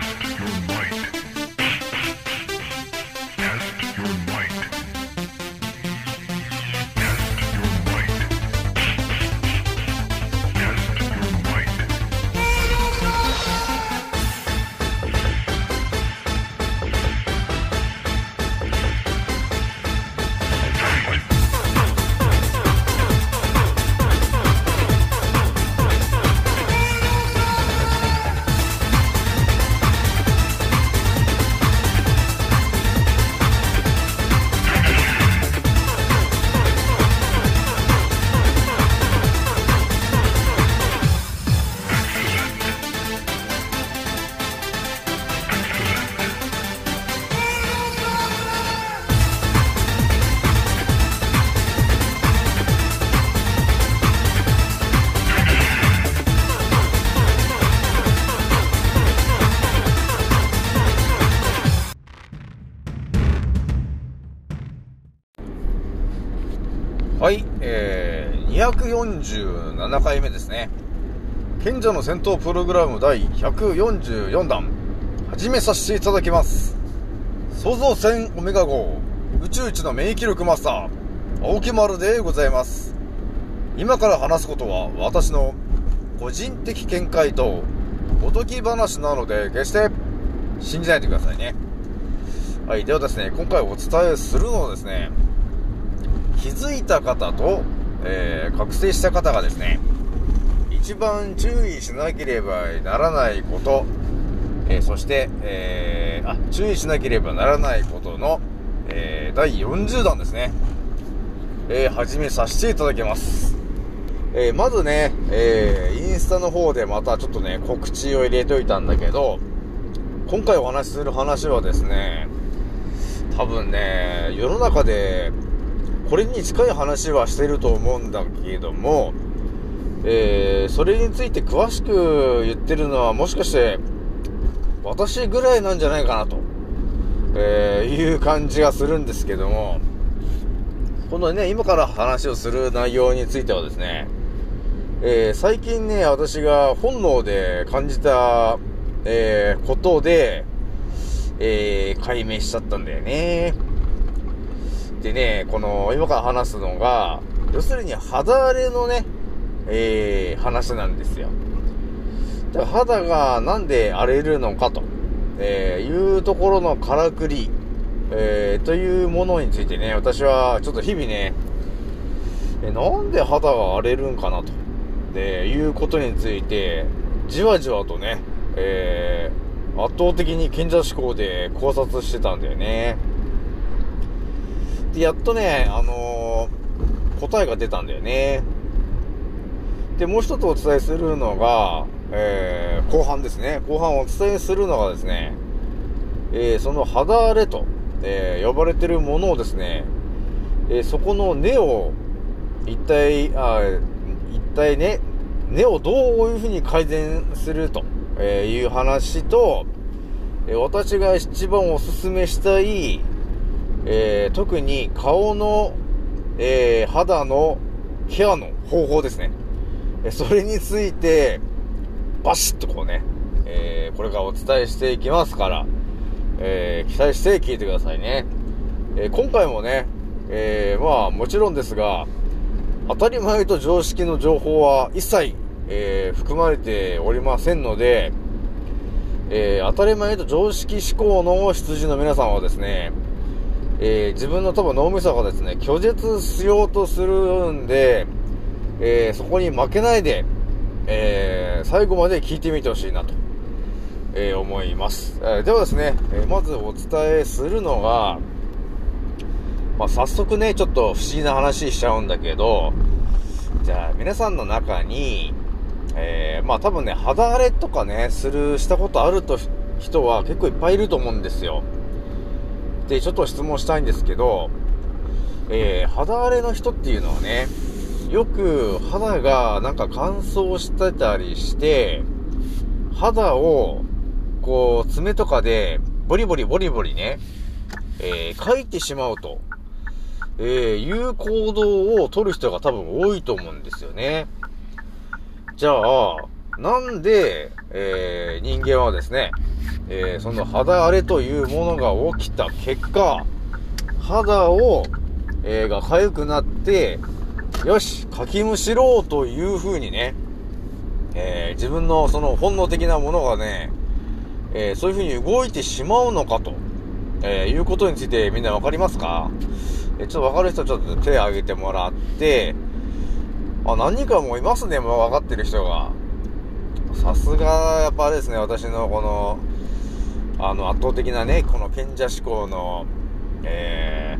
Test your might. 247回目ですね。賢者の戦闘プログラム第144弾、始めさせていただきます。創造船オメガ号、宇宙一の免疫力マスター、青木丸でございます。今から話すことは私の個人的見解とおとぎ話なので、決して信じないでくださいね。はい、ではですね、今回お伝えするのはですね、気づいた方と、えー覚醒した方がですね、一番注意しなければならないこと、えーそして、えーあ、注意しなければならないことの、えー第40弾ですね。えー始めさせていただきます。えーまずね、えーインスタの方でまたちょっとね、告知を入れといたんだけど、今回お話しする話はですね、多分ね、世の中で、これに近い話はしてると思うんだけども、えー、それについて詳しく言ってるのはもしかして、私ぐらいなんじゃないかなと、えー、いう感じがするんですけども、このね、今から話をする内容についてはですね、えー、最近ね、私が本能で感じた、えー、ことで、えー、解明しちゃったんだよね。でね、この、今から話すのが、要するに肌荒れのね、えー、話なんですよ。肌がなんで荒れるのかと、えー、いうところのからくり、えー、というものについてね、私はちょっと日々ね、えなんで肌が荒れるんかなと、で、いうことについて、じわじわとね、え、圧倒的に賢者思考で考察してたんだよね。で、やっとね、あのー答えが出たんだよね。で、もう一つお伝えするのが、えー後半ですね。後半お伝えするのがですね、えーその肌荒れと、えー呼ばれてるものをですね、えそこの根を、一体、あ一体ね、根をどういうふうに改善すると、えいう話と、え私が一番おすすめしたい、えー特に顔の、えー肌のケアの方法ですね。それについて、バシッとこうね、えーこれからお伝えしていきますから、えー期待して聞いてくださいね。えー今回もね、えまあもちろんですが、当たり前と常識の情報は一切、え含まれておりませんので、え当たり前と常識思考の羊の皆さんはですね、えー自分の多分脳みそがですね、拒絶しようとするんで、えーそこに負けないで、えー最後まで聞いてみてほしいなと、え思います。えではですね、えまずお伝えするのが、まあ、早速ね、ちょっと不思議な話しちゃうんだけど、じゃあ皆さんの中に、えまあ多分ね、肌荒れとかね、する、したことあると人は結構いっぱいいると思うんですよ。で、ちょっと質問したいんですけど、えー肌荒れの人っていうのはね、よく肌がなんか乾燥してたりして、肌を、こう、爪とかで、ボリボリボリボリね、えー、かいてしまうと、えー、いう行動を取る人が多分多いと思うんですよね。じゃあ、なんで、えー、人間はですね、えー、その肌荒れというものが起きた結果、肌を、えー、が痒くなって、よし、かきむしろうという風にね、えー、自分のその本能的なものがね、えー、そういう風に動いてしまうのかと、えー、いうことについてみんなわかりますか？えー、ちょっとわかる人ちょっと手を挙げてもらって、あ、何人かもいますね、もう分かってる人が。さすが、やっぱあれですね、私のこの、あの、圧倒的なね、この賢者志向の、え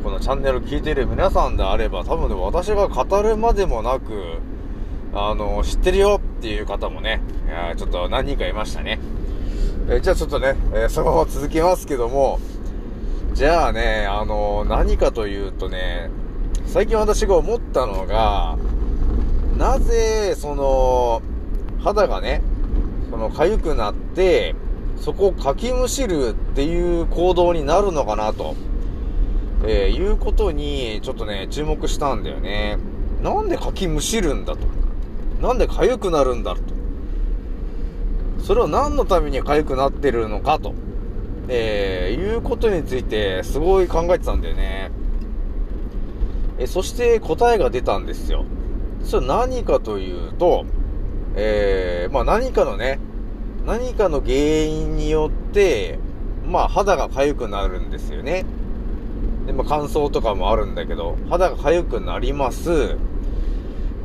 ー、このチャンネルを聞いてる皆さんであれば、多分ね、私が語るまでもなく、あの、知ってるよっていう方もね、いやちょっと何人かいましたね。えじゃあちょっとね、えーそのまま続きますけども、じゃあね、あの、何かというとね、最近私が思ったのが、なぜ、その、肌がね、その、痒くなって、そこをかきむしるっていう行動になるのかなと、えーいうことに、ちょっとね、注目したんだよね。なんでかきむしるんだと。なんで痒くなるんだと。それは何のために痒くなってるのかと、えーいうことについて、すごい考えてたんだよね。え、そして答えが出たんですよ。それ何かというと、えー、まあ何かのね、何かの原因によって、まあ肌が痒くなるんですよね。で、まあ乾燥とかもあるんだけど、肌が痒くなります。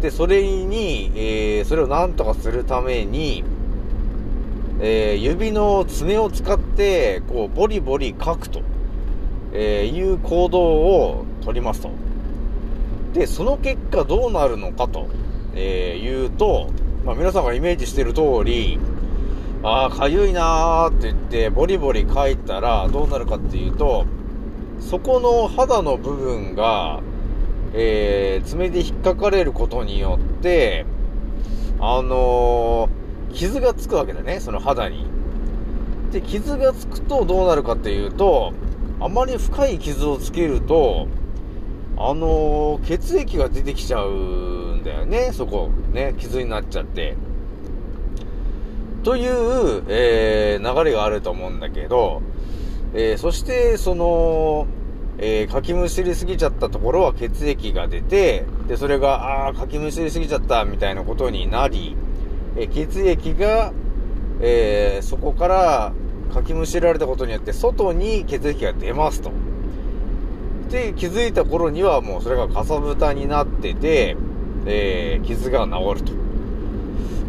で、それに、えー、それを何とかするために、えー、指の爪を使って、こう、ボリボリ書くと、えーいう行動を取りますと。で、その結果どうなるのかと、えー言うと、まあ、皆さんがイメージしてる通り、ああ、かゆいなーって言って、ボリボリ書いたらどうなるかっていうと、そこの肌の部分が、えー、爪で引っかかれることによって、あのー傷がつくわけだね、その肌に。で、傷がつくとどうなるかっていうと、あまり深い傷をつけると、あのー血液が出てきちゃうだよね、そこ。ね、傷になっちゃって。という、えー流れがあると思うんだけど、えーそして、その、えーかきむしりすぎちゃったところは血液が出て、で、それが、あー、かきむしりすぎちゃった、みたいなことになり、え血液が、えそこからかきむしられたことによって、外に血液が出ますと。で、気づいた頃にはもうそれがかさぶたになってて、えー傷が治ると。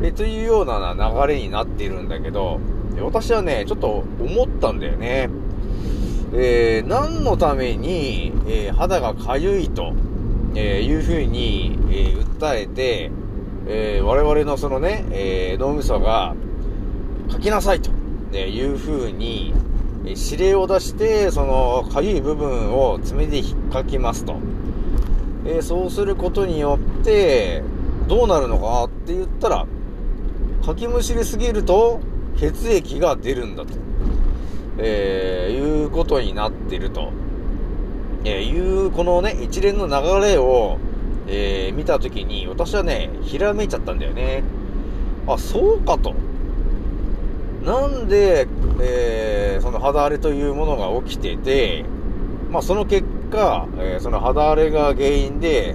えというような流れになっているんだけど、私はね、ちょっと思ったんだよね。えー何のために、えー肌がかゆいと、えーいうふうに、えー訴えて、えー我々のそのね、えー脳みそが、書きなさいと、えーいうふうに、えー指令を出して、その、かゆい部分を爪で引っかきますと。えーそうすることによって、どうなるのかって言ったら、かきむしりすぎると、血液が出るんだと。えーいうことになってると。えーいう、このね、一連の流れを、えー見たときに、私はね、ひらめいちゃったんだよね。あ、そうかと。なんで、えーその肌荒れというものが起きてて、まあその結果、えーその肌荒れが原因で、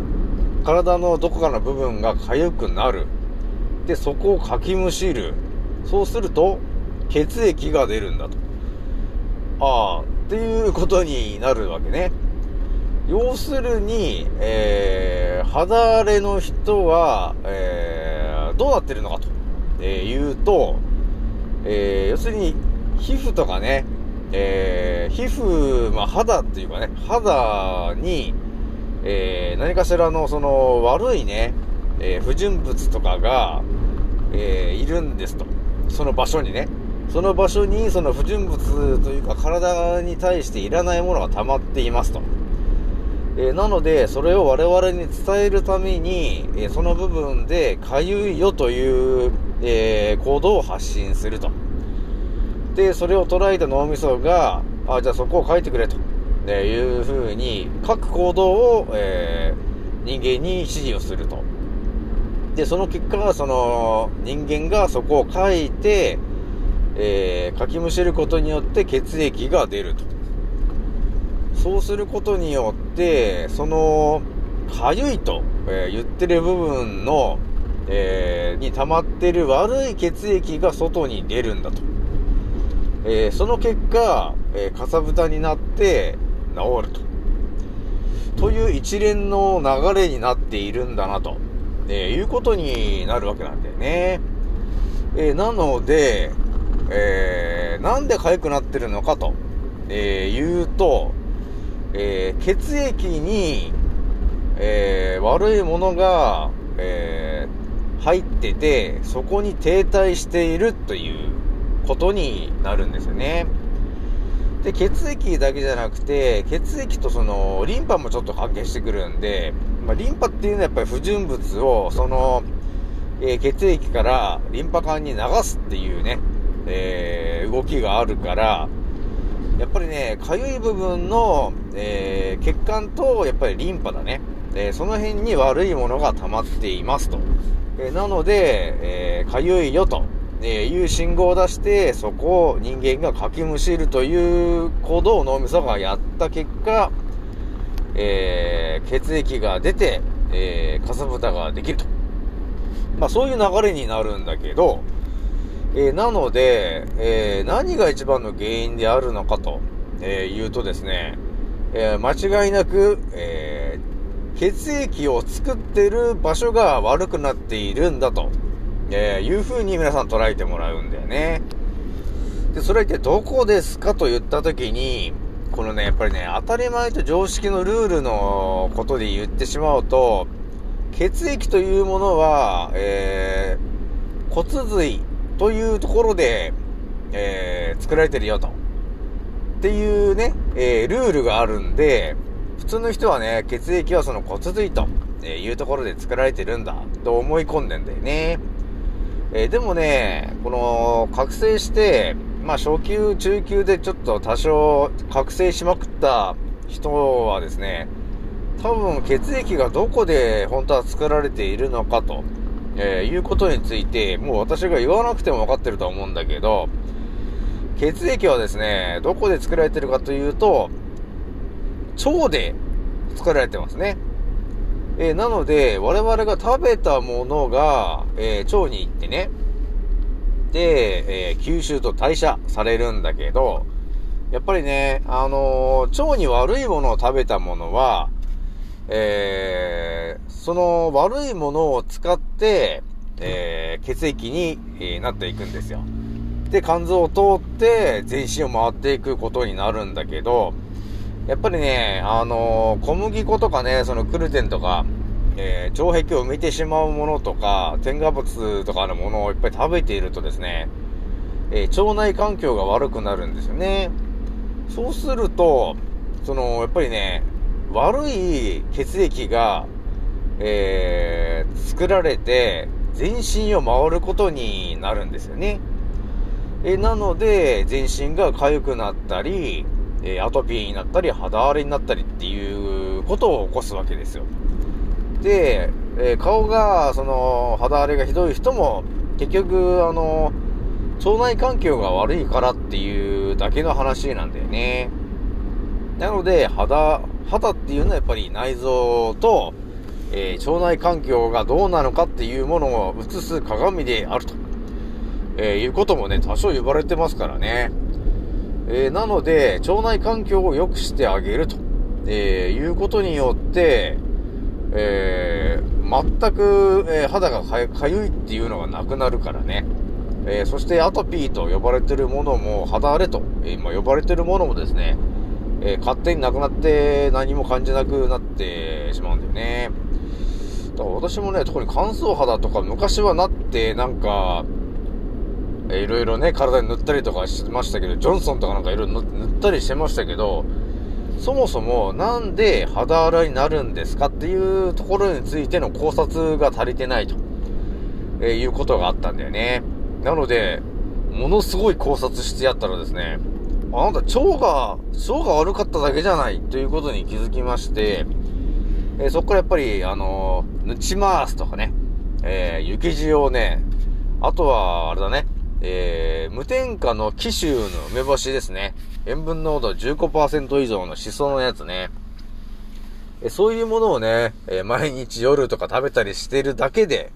体のどこかの部分が痒くなる。で、そこをかきむしる。そうすると、血液が出るんだと。ああ、っていうことになるわけね。要するに、えー肌荒れの人は、えーどうなってるのかと、え言うと、えー要するに、皮膚とかね、えー皮膚、まあ、肌っていうかね、肌に、えー何かしらのその悪いね、えー不純物とかが、えいるんですと。その場所にね。その場所にその不純物というか体に対していらないものが溜まっていますと。えなので、それを我々に伝えるために、えその部分でかゆいよという、え行動を発信すると。で、それを捉えた脳みそが、あ、じゃあそこを書いてくれと、えいうふうに、各行動を、えー人間に指示をすると。で、その結果が、その、人間がそこを書いて、えー、かきむしることによって血液が出ると。そうすることによって、その、かゆいと、えー言ってる部分の、えーに溜まってる悪い血液が外に出るんだと。えーその結果、えーかさぶたになって治ると。という一連の流れになっているんだなと、えーいうことになるわけなんだよね。えーなので、えーなんで痒くなってるのかと、えー言うと、えー血液に、えー悪いものが、えー入ってて、そこに停滞しているということになるんですよね。で、血液だけじゃなくて、血液とその、リンパもちょっと関係してくるんで、まあ、リンパっていうのはやっぱり不純物を、その、えー血液からリンパ管に流すっていうね、えー動きがあるから、やっぱりね、かゆい部分の、えー血管と、やっぱりリンパだね。えその辺に悪いものが溜まっていますと。えなので、えーいよと、えーいう信号を出して、そこを人間がかきむしるという行動を脳みそがやった結果、えー血液が出て、えーかさぶたができると。まあそういう流れになるんだけど、えーなので、えー何が一番の原因であるのかと、えー言うとですね、えー間違いなく、えー血液を作ってる場所が悪くなっているんだと、えーいう風に皆さん捉えてもらうんだよね。で、それってどこですかと言ったときに、このね、やっぱりね、当たり前と常識のルールのことで言ってしまうと、血液というものは、えー骨髄というところで、えー作られてるよと。っていうね、えールールがあるんで、普通の人はね、血液はその骨髄というところで作られてるんだと思い込んでんだよね。えーでもね、この、覚醒して、まあ初級、中級でちょっと多少覚醒しまくった人はですね、多分血液がどこで本当は作られているのかと、えーいうことについて、もう私が言わなくても分かってるとは思うんだけど、血液はですね、どこで作られてるかというと、腸で作られてますね。えーなので、我々が食べたものが、えー腸に行ってね、で、えー吸収と代謝されるんだけど、やっぱりね、あのー腸に悪いものを食べたものは、えーその悪いものを使って、えー血液に、えなっていくんですよ。で、肝臓を通って全身を回っていくことになるんだけど、やっぱりね、あのー小麦粉とかね、そのグルテンとか、えー腸壁を埋めてしまうものとか、添加物とかのものをいっぱい食べているとですね、えー腸内環境が悪くなるんですよね。そうすると、その、やっぱりね、悪い血液が、えー作られて、全身を回ることになるんですよね。えなので、全身が痒くなったり、えアトピーになったり、肌荒れになったりっていうことを起こすわけですよ。で、えー顔が、その、肌荒れがひどい人も、結局、あの、腸内環境が悪いからっていうだけの話なんだよね。なので、肌、肌っていうのはやっぱり内臓と、えー腸内環境がどうなのかっていうものを映す鏡であると、えーいうこともね、多少言われてますからね。えーなので、腸内環境を良くしてあげると、えーいうことによって、えー全く、えー肌がかゆいっていうのがなくなるからね。えそしてアトピーと呼ばれてるものも、肌荒れと、えーまあ呼ばれてるものもですね、え勝手になくなって何も感じなくなってしまうんだよね。だから私もね、特に乾燥肌とか昔はなって、なんか、えいろいろね、体に塗ったりとかしてましたけど、ジョンソンとかなんかいろいろ塗ったりしてましたけど、そもそもなんで肌荒れになるんですかっていうところについての考察が足りてないと、えーいうことがあったんだよね。なので、ものすごい考察してやったらですね、あなた腸が、腸が悪かっただけじゃないということに気づきまして、えーそこからやっぱり、あのー、塗ちまーすとかね、えー、雪塩をね、あとは、あれだね、えー、無添加の紀州の梅干しですね。塩分濃度15%以上のシソのやつね。えそういうものをね、え毎日夜とか食べたりしてるだけで、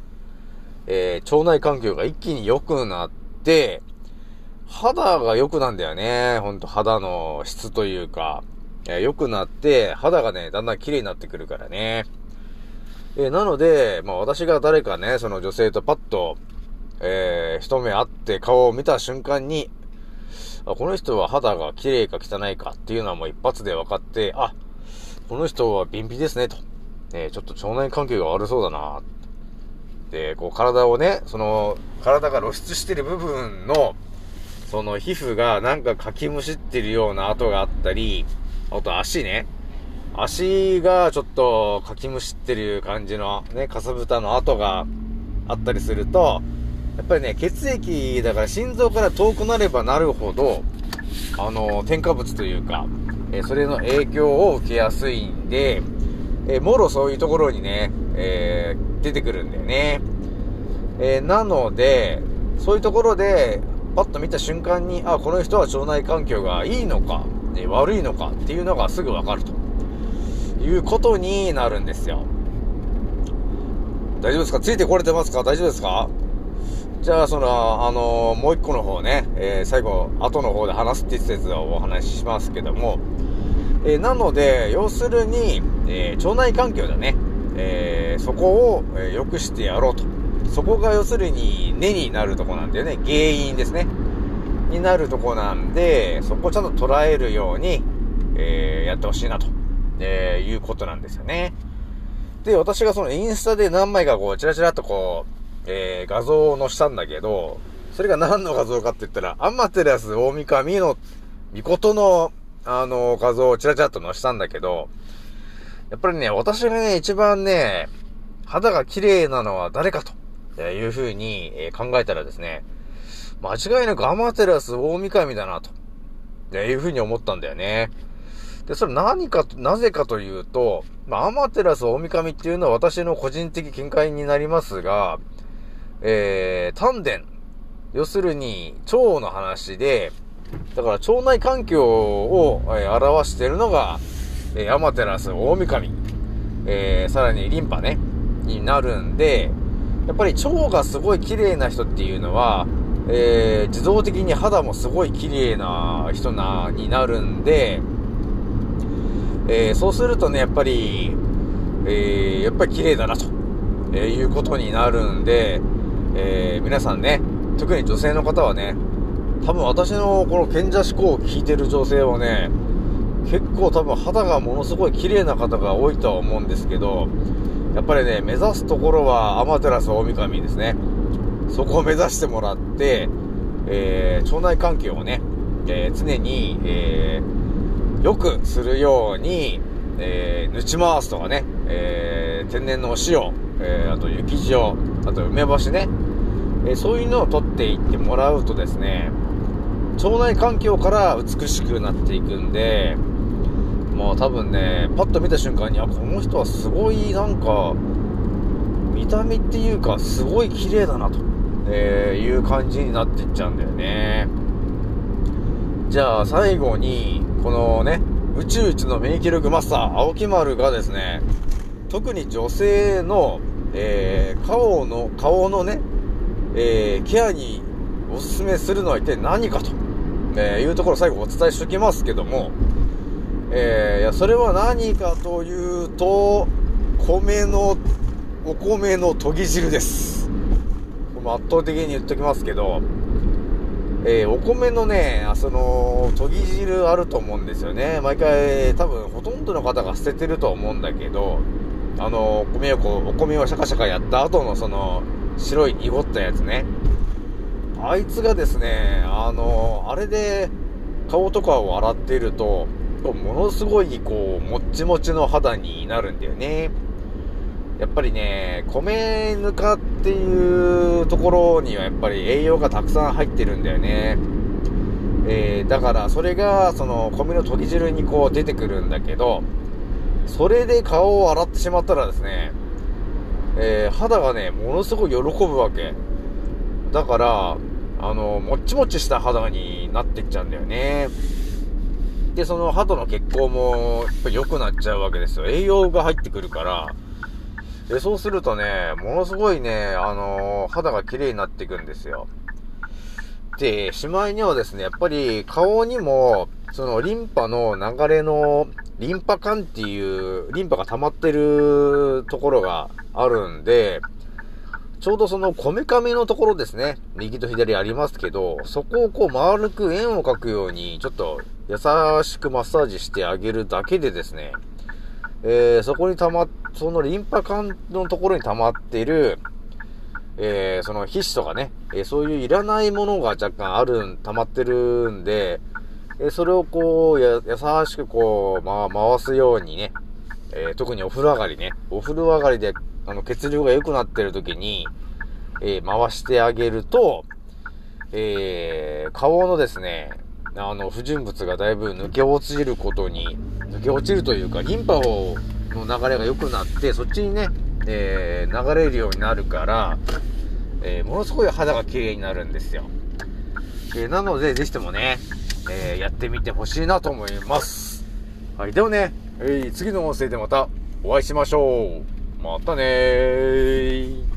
えー腸内環境が一気に良くなって、肌が良くなんだよね。ほんと肌の質というか、えー良くなって、肌がね、だんだん綺麗になってくるからね。えーなので、まあ私が誰かね、その女性とパッと、えー一目会って顔を見た瞬間に、あこの人は肌が綺麗か汚いかっていうのはもう一発で分かって、あ、この人は便秘ですね、と。えちょっと腸内環境が悪そうだな。で、こう体をね、その、体が露出してる部分の、その皮膚がなんかかきむしってるような跡があったり、あと足ね。足がちょっとかきむしってる感じのね、かさぶたの跡があったりすると、やっぱりね、血液だから心臓から遠くなればなるほど、あの、添加物というか、えそれの影響を受けやすいんで、えもろそういうところにね、えー出てくるんだよね。えーなので、そういうところで、パッと見た瞬間に、あ、この人は腸内環境がいいのか、え悪いのかっていうのがすぐわかるということになるんですよ。大丈夫ですか？ついてこれてますか？大丈夫ですか？じゃあ、その、あのもう一個の方ね、えー最後、後の方で話すって言ってたやつをお話ししますけども、えーなので、要するに、え腸内環境だね。えそこを、え良くしてやろうと。そこが要するに根になるとこなんだよね。原因ですね。になるとこなんで、そこをちゃんと捉えるように、えやってほしいなと、えいうことなんですよね。で、私がそのインスタで何枚かこう、チラチラっとこう、えー画像を載せたんだけど、それが何の画像かって言ったら、アマテラス大神の、御事の、あの、画像をチラチラっと載せたんだけど、やっぱりね、私がね、一番ね、肌が綺麗なのは誰かというふうにえ考えたらですね、間違いなくアマテラス大神だなと、いうふうに思ったんだよね。で、それ何かと、なぜかというと、まあ、アマテラス大神っていうのは私の個人的見解になりますが、えー、丹田。要するに、腸の話で、だから腸内環境を、えー表しているのが、えー、アマテラス大神。えー、さらにリンパね、になるんで、やっぱり腸がすごい綺麗な人っていうのは、えー、自動的に肌もすごい綺麗な人な、になるんで、えー、そうするとね、やっぱり、えー、やっぱり綺麗だなと、えーいうことになるんで、えー、皆さんね、特に女性の方はね、多分私のこの賢者思考を聞いてる女性はね、結構多分肌がものすごい綺麗な方が多いとは思うんですけど、やっぱりね、目指すところはアマテラス大神ですね。そこを目指してもらって、えー、腸内環境をね、えー常に、えー、良くするように、えー、ぬち回すとかね、えー、天然のお塩、えー、あと雪塩、あと梅干しね、えそういうのを取っていってもらうとですね、腸内環境から美しくなっていくんで、もう多分ね、パッと見た瞬間に、あ、この人はすごいなんか、見た目っていうか、すごい綺麗だなと、えーいう感じになっていっちゃうんだよね。じゃあ最後に、このね、宇宙一の免疫力マスター、青木丸がですね、特に女性の、えー顔の、顔のね、えーケアにおすすめするのは一体何かと、えーいうところを最後お伝えしておきますけども、えーいや、それは何かというと、米の、お米の研ぎ汁です。これも圧倒的に言っときますけど、えーお米のね、その、研ぎ汁あると思うんですよね。毎回、多分、ほとんどの方が捨ててると思うんだけど、あの、お米をこう、お米をシャカシャカやった後のその、白い濁ったやつね。あいつがですね、あの、あれで、顔とかを洗っていると、ものすごい、こう、もっちもちの肌になるんだよね。やっぱりね、米ぬかっていうところにはやっぱり栄養がたくさん入ってるんだよね。えー、だからそれがその米の研ぎ汁にこう出てくるんだけど、それで顔を洗ってしまったらですね、えー肌がね、ものすごい喜ぶわけ。だから、あの、もっちもちした肌になってっちゃうんだよね。で、その肌の血行も、やっぱ良くなっちゃうわけですよ。栄養が入ってくるから。で、そうするとね、ものすごいね、あの肌が綺麗になっていくんですよ。で、しまいにはですね、やっぱり顔にも、そのリンパの流れの、リンパ管っていう、リンパが溜まってるところがあるんで、ちょうどそのこめかみのところですね。右と左ありますけど、そこをこう丸く円を描くように、ちょっと優しくマッサージしてあげるだけでですね、えー、そこに溜まっ、そのリンパ管のところに溜まっている、えー、その皮脂とかね、えーそういういらないものが若干ある、溜まってるんで、えそれをこう、や、優しくこう、まあ、回すようにね、えー特にお風呂上がりね、お風呂上がりで、あの、血流が良くなってる時に、えー回してあげると、えー顔のですね、あの、不純物がだいぶ抜け落ちることに、抜け落ちるというか、リンパを、の流れが良くなって、そっちにね、え流れるようになるから、えものすごい肌が綺麗になるんですよ。えなので、ぜひともね、えーやってみてほしいなと思います。はい、ではね、えー次の音声でまたお会いしましょう。またねー。